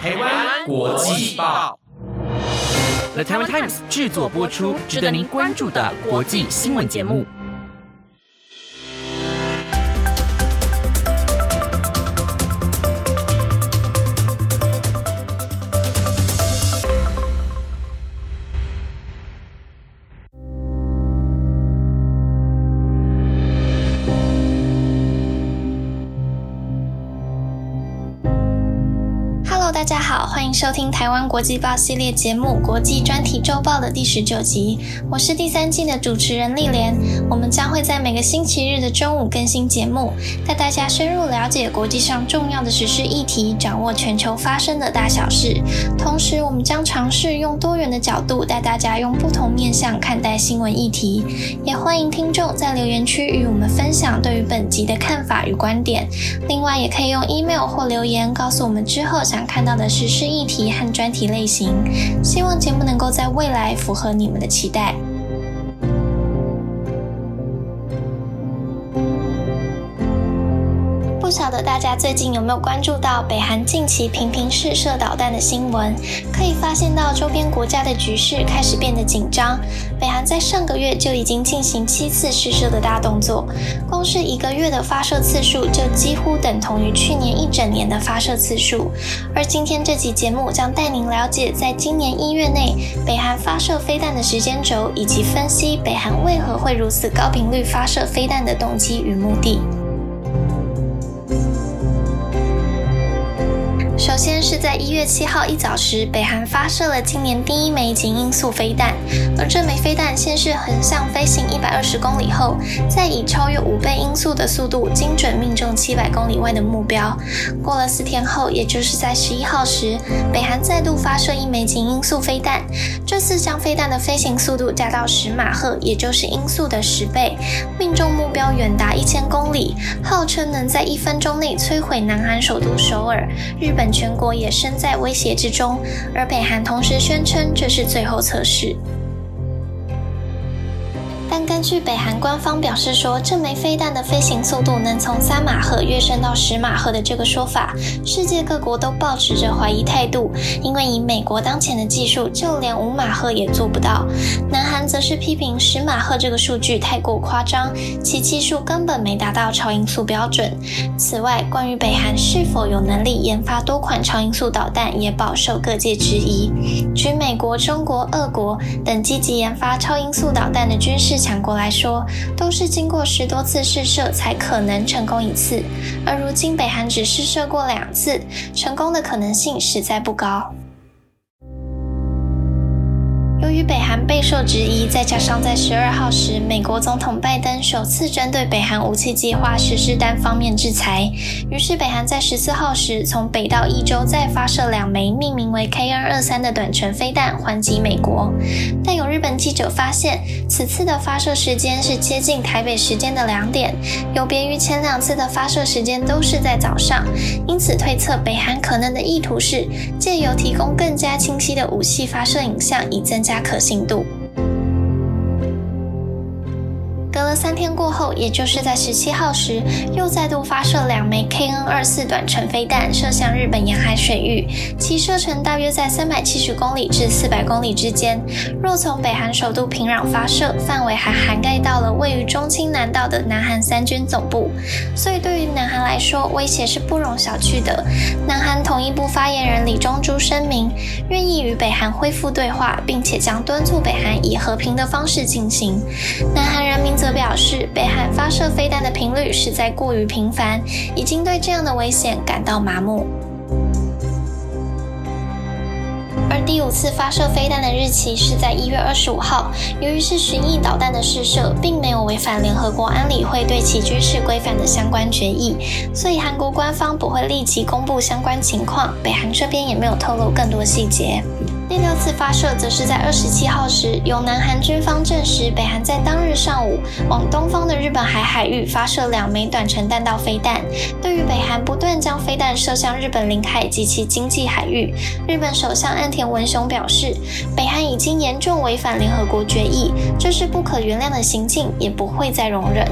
台湾国际报，The Times Times 制作播出，值得您关注的国际新闻节目。好，欢迎收听台湾国际报系列节目《国际专题周报》的第十九集。我是第三季的主持人丽莲。我们将会在每个星期日的中午更新节目，带大家深入了解国际上重要的时事议题，掌握全球发生的大小事。同时，我们将尝试用多元的角度带大家用不同面向看待新闻议题。也欢迎听众在留言区与我们分享对于本集的看法与观点。另外，也可以用 email 或留言告诉我们之后想看到。的只是议题和专题类型，希望节目能够在未来符合你们的期待。不晓得大家最近有没有关注到北韩近期频频试射导弹的新闻？可以发现到周边国家的局势开始变得紧张。北韩在上个月就已经进行七次试射的大动作，光是一个月的发射次数就几乎等同于去年一整年的发射次数。而今天这集节目将带您了解，在今年一月内北韩发射飞弹的时间轴，以及分析北韩为何会如此高频率发射飞弹的动机与目的。首先是在一月七号一早时，北韩发射了今年第一枚极音速飞弹，而这枚飞弹先是横向飞行一百二十公里后，再以超越五倍音速的速度精准命中七百公里外的目标。过了四天后，也就是在十一号时，北韩再度发射一枚极音速飞弹，这次将飞弹的飞行速度加到十马赫，也就是音速的十倍，命中目标远达一千公里，号称能在一分钟内摧毁南韩首都首尔、日本。全国也身在威胁之中，而北韩同时宣称这是最后测试。据北韩官方表示说，这枚飞弹的飞行速度能从三马赫跃升到十马赫的这个说法，世界各国都保持着怀疑态度，因为以美国当前的技术，就连五马赫也做不到。南韩则是批评十马赫这个数据太过夸张，其技术根本没达到超音速标准。此外，关于北韩是否有能力研发多款超音速导弹，也饱受各界质疑。据美国、中国、俄国等积极研发超音速导弹的军事。强国来说，都是经过十多次试射才可能成功一次，而如今北韩只试射过两次，成功的可能性实在不高。北韩备受质疑，再加上在十二号时，美国总统拜登首次针对北韩武器计划实施单方面制裁，于是北韩在十四号时从北到一周再发射两枚命名为 KN 二三的短程飞弹还击美国。但有日本记者发现，此次的发射时间是接近台北时间的两点，有别于前两次的发射时间都是在早上，因此推测北韩可能的意图是借由提供更加清晰的武器发射影像，以增加。加可信度。三天过后，也就是在十七号时，又再度发射两枚 KN 二四短程飞弹，射向日本沿海水域，其射程大约在三百七十公里至四百公里之间。若从北韩首都平壤发射，范围还涵盖到了位于中清南道的南韩三军总部，所以对于南韩来说，威胁是不容小觑的。南韩统一部发言人李钟洙声明，愿意与北韩恢复对话，并且将敦促北韩以和平的方式进行。南韩人民。则表，是北韩发射飞弹的频率实在过于频繁，已经对这样的危险感到麻木。而第五次发射飞弹的日期是在一月二十五号，由于是巡弋导弹的试射，并没有违反联合国安理会对其军事规范的相关决议，所以韩国官方不会立即公布相关情况，北韩这边也没有透露更多细节。第六次发射则是在二十七号时，由南韩军方证实，北韩在当日上午往东方的日本海海域发射两枚短程弹道飞弹。对于北韩不断将飞弹射向日本领海及其经济海域，日本首相岸田文雄表示，北韩已经严重违反联合国决议，这是不可原谅的行径，也不会再容忍。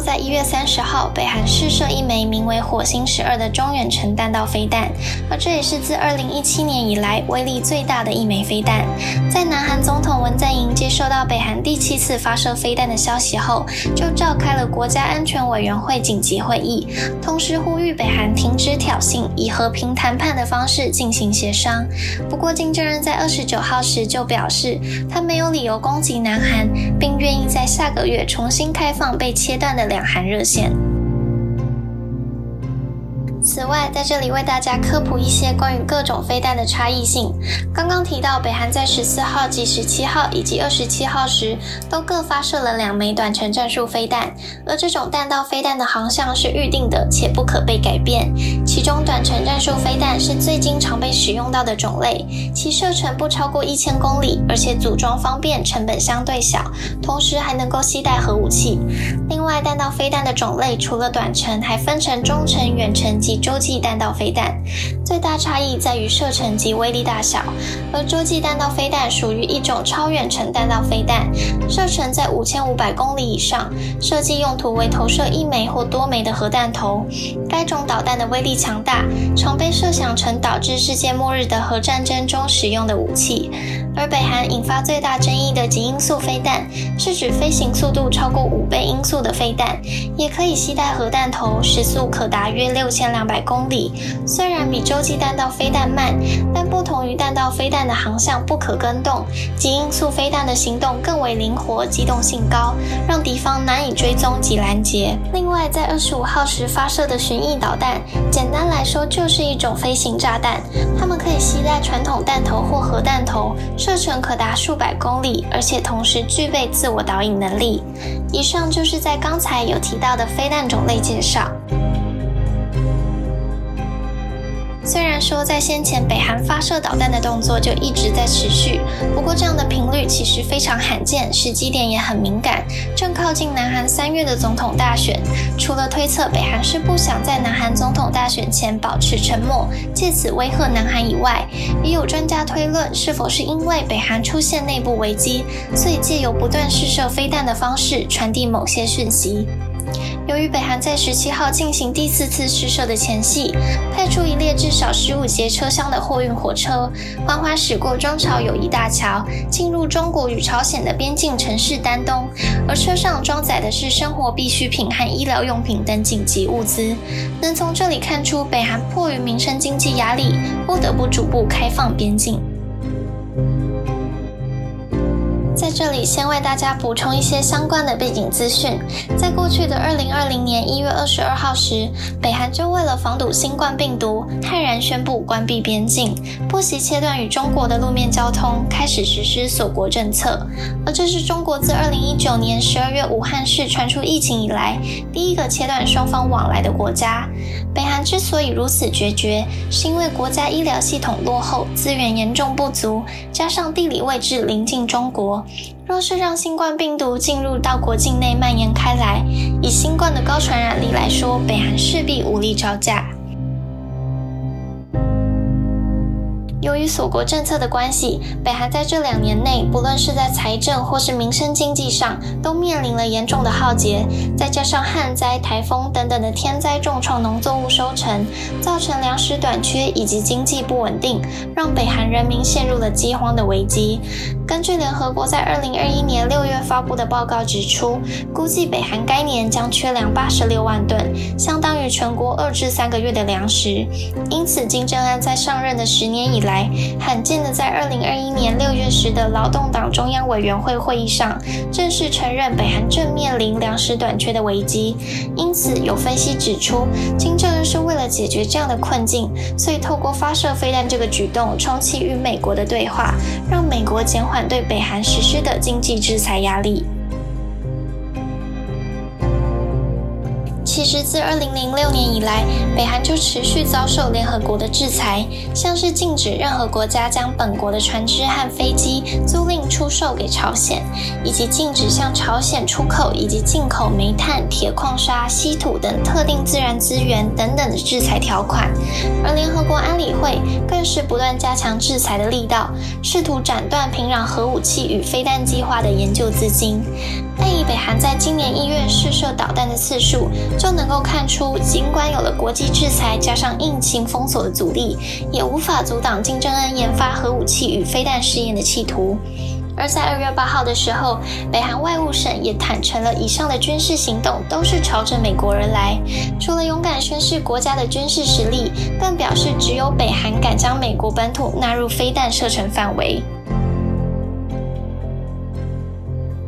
在一月三十号，北韩试射一枚名为“火星十二”的中远程弹道飞弹，而这也是自二零一七年以来威力最大的一枚飞弹。在南韩总统文在寅接收到北韩第七次发射飞弹的消息后，就召开了国家安全委员会紧急会议，同时呼吁北韩停止挑衅，以和平谈判的方式进行协商。不过，金正恩在二十九号时就表示，他没有理由攻击南韩，并愿意在下个月重新开放被切断的两韩热线。此外，在这里为大家科普一些关于各种飞弹的差异性。刚刚提到，北韩在十四号及十七号以及二十七号时，都各发射了两枚短程战术飞弹，而这种弹道飞弹的航向是预定的且不可被改变。其中，短程战术飞弹是最经常被使用到的种类，其射程不超过一千公里，而且组装方便，成本相对小，同时还能够携带核武器。另外，弹道飞弹的种类除了短程，还分成中程、远程及洲际弹道飞弹，最大差异在于射程及威力大小。而洲际弹道飞弹属于一种超远程弹道飞弹，射程在五千五百公里以上，设计用途为投射一枚或多枚的核弹头。该种导弹的威力强大，常被设想成导致世界末日的核战争中使用的武器。而北韩引发最大争议的极音速飞弹，是指飞行速度超过五倍音速的飞弹，也可以携带核弹头，时速可达约六千两百公里。虽然比洲际弹道飞弹慢，但不同于弹道飞弹的航向不可跟动，极音速飞弹的行动更为灵活，机动性高，让敌方难以追踪及拦截。另外，在二十五号时发射的巡弋导弹，简单来说就是一种飞行炸弹，它们可以携带传统弹头或核弹头。射程可达数百公里，而且同时具备自我导引能力。以上就是在刚才有提到的飞弹种类介绍。虽然说在先前北韩发射导弹的动作就一直在持续，不过这样的频率其实非常罕见，时机点也很敏感，正靠近南韩三月的总统大选。除了推测北韩是不想在南韩总统大选前保持沉默，借此威吓南韩以外，也有专家推论，是否是因为北韩出现内部危机，所以借由不断试射飞弹的方式传递某些讯息。由于北韩在十七号进行第四次试射的前夕，派出一列至少十五节车厢的货运火车，缓缓驶过中朝友谊大桥，进入中国与朝鲜的边境城市丹东。而车上装载的是生活必需品和医疗用品等紧急物资。能从这里看出，北韩迫于民生经济压力，不得不逐步开放边境。在这里，先为大家补充一些相关的背景资讯。在过去的二零二零年一月二十二号时，北韩就为了防堵新冠病毒，悍然宣布关闭边境，不惜切断与中国的路面交通，开始实施锁国政策。而这是中国自二零一九年十二月武汉市传出疫情以来，第一个切断双方往来的国家。北韩之所以如此决绝，是因为国家医疗系统落后，资源严重不足，加上地理位置临近中国。若是让新冠病毒进入到国境内蔓延开来，以新冠的高传染力来说，北韩势必无力招架。由于锁国政策的关系，北韩在这两年内，不论是在财政或是民生经济上，都面临了严重的浩劫。再加上旱灾、台风等等的天灾重创农作物收成，造成粮食短缺以及经济不稳定，让北韩人民陷入了饥荒的危机。根据联合国在二零二一年六月发布的报告指出，估计北韩该年将缺粮八十六万吨，相当于全国二至三个月的粮食。因此，金正恩在上任的十年以来，来，罕见的在二零二一年六月时的劳动党中央委员会会议上，正式承认北韩正面临粮食短缺的危机。因此，有分析指出，金正恩是为了解决这样的困境，所以透过发射飞弹这个举动，重启与美国的对话，让美国减缓对北韩实施的经济制裁压力。其实，自二零零六年以来，北韩就持续遭受联合国的制裁，像是禁止任何国家将本国的船只和飞机租赁出售给朝鲜，以及禁止向朝鲜出口以及进口煤炭、铁矿砂、稀土等特定自然资源等等的制裁条款。而联合国安理会更是不断加强制裁的力道，试图斩断平壤核武器与飞弹计划的研究资金。但以北韩在今年一月试射导弹的次数，就能够看出，尽管有了国际制裁加上疫情封锁的阻力，也无法阻挡金正恩研发核武器与飞弹试验的企图。而在二月八号的时候，北韩外务省也坦诚了，以上的军事行动都是朝着美国而来。除了勇敢宣示国家的军事实力，更表示只有北韩敢将美国本土纳入飞弹射程范围。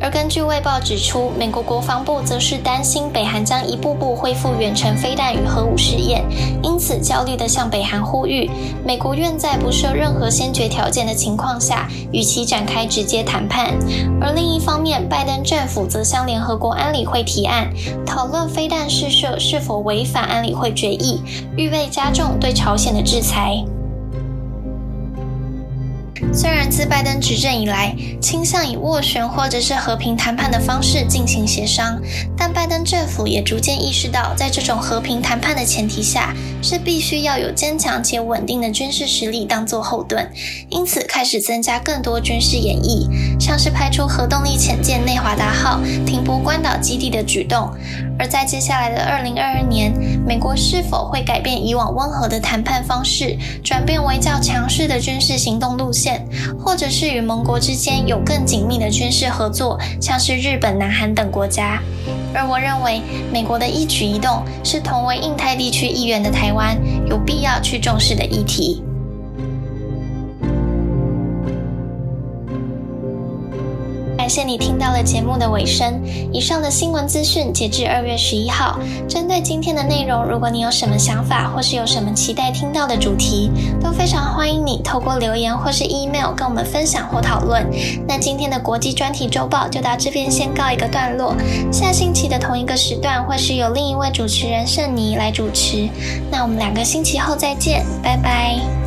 而根据卫报指出，美国国防部则是担心北韩将一步步恢复远程飞弹与核武试验，因此焦虑地向北韩呼吁，美国愿在不设任何先决条件的情况下与其展开直接谈判。而另一方面，拜登政府则向联合国安理会提案，讨论飞弹试射是否违反安理会决议，预备加重对朝鲜的制裁。虽然自拜登执政以来，倾向以斡旋或者是和平谈判的方式进行协商，但拜登政府也逐渐意识到，在这种和平谈判的前提下，是必须要有坚强且稳定的军事实力当做后盾，因此开始增加更多军事演绎，像是派出核动力潜舰内华达号停泊关岛基地的举动。而在接下来的二零二二年，美国是否会改变以往温和的谈判方式，转变为较强势的军事行动路线，或者是与盟国之间有更紧密的军事合作，像是日本、南韩等国家？而我认为，美国的一举一动是同为印太地区议员的台湾有必要去重视的议题。谢谢你听到了节目的尾声。以上的新闻资讯截至二月十一号。针对今天的内容，如果你有什么想法，或是有什么期待听到的主题，都非常欢迎你透过留言或是 email 跟我们分享或讨论。那今天的国际专题周报就到这边先告一个段落。下星期的同一个时段，会是由另一位主持人圣妮来主持。那我们两个星期后再见，拜拜。